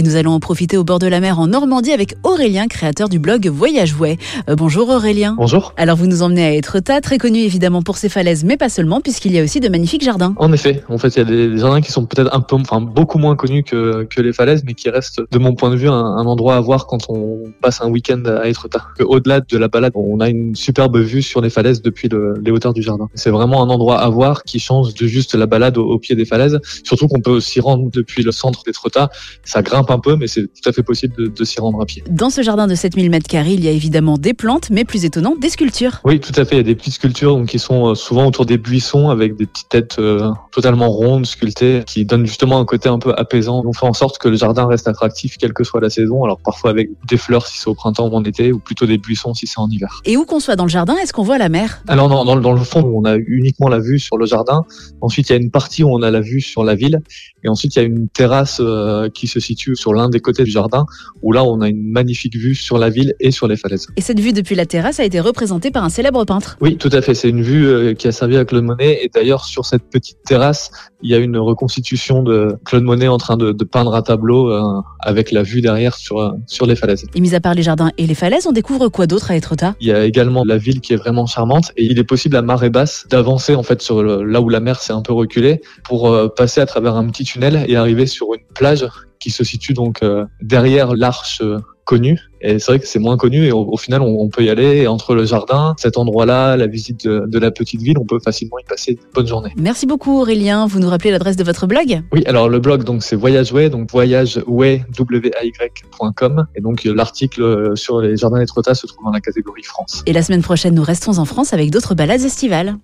Et nous allons en profiter au bord de la mer en Normandie avec Aurélien, créateur du blog Voyage Way. Euh, bonjour Aurélien. Bonjour. Alors vous nous emmenez à Étretat, très connu évidemment pour ses falaises, mais pas seulement, puisqu'il y a aussi de magnifiques jardins. En effet, en fait, il y a des jardins qui sont peut-être un peu, enfin beaucoup moins connus que, que les falaises, mais qui restent, de mon point de vue, un, un endroit à voir quand on passe un week-end à Étretat. Au-delà de la balade, on a une superbe vue sur les falaises depuis le, les hauteurs du jardin. C'est vraiment un endroit à voir qui change de juste la balade au, au pied des falaises. Surtout qu'on peut s'y rendre depuis le centre d'Étretat. Ça grimpe un peu, mais c'est tout à fait possible de, de s'y rendre à pied. Dans ce jardin de 7000 mètres carrés, il y a évidemment des plantes, mais plus étonnant, des sculptures. Oui, tout à fait. Il y a des petites sculptures donc, qui sont euh, souvent autour des buissons avec des petites têtes euh, totalement rondes, sculptées, qui donnent justement un côté un peu apaisant. On fait en sorte que le jardin reste attractif quelle que soit la saison. Alors parfois avec des fleurs si c'est au printemps ou en été, ou plutôt des buissons si c'est en hiver. Et où qu'on soit dans le jardin, est-ce qu'on voit la mer? Alors dans, dans, dans le fond, on a uniquement la vue sur le jardin. Ensuite, il y a une partie où on a la vue sur la ville. Et ensuite, il y a une terrasse euh, qui se situe sur l'un des côtés du jardin, où là, on a une magnifique vue sur la ville et sur les falaises. Et cette vue depuis la terrasse a été représentée par un célèbre peintre. Oui, tout à fait. C'est une vue euh, qui a servi à Claude Monet. Et d'ailleurs, sur cette petite terrasse, il y a une reconstitution de Claude Monet en train de, de peindre un tableau euh, avec la vue derrière sur, euh, sur les falaises. Et mis à part les jardins et les falaises, on découvre quoi d'autre à Étretat? Il y a également la ville qui est vraiment charmante et il est possible à marée basse d'avancer en fait sur le, là où la mer s'est un peu reculée pour euh, passer à travers un petit tunnel et arriver sur une plage qui se situe donc euh, derrière l'arche euh, connue. Et c'est vrai que c'est moins connu et au, au final on, on, peut y aller et entre le jardin, cet endroit-là, la visite de, de, la petite ville, on peut facilement y passer une bonne journée. Merci beaucoup Aurélien. Vous nous rappelez l'adresse de votre blog? Oui, alors le blog donc c'est Voyageway, donc voyageway.com et donc l'article sur les jardins d'Étretat se trouve dans la catégorie France. Et la semaine prochaine, nous restons en France avec d'autres balades estivales.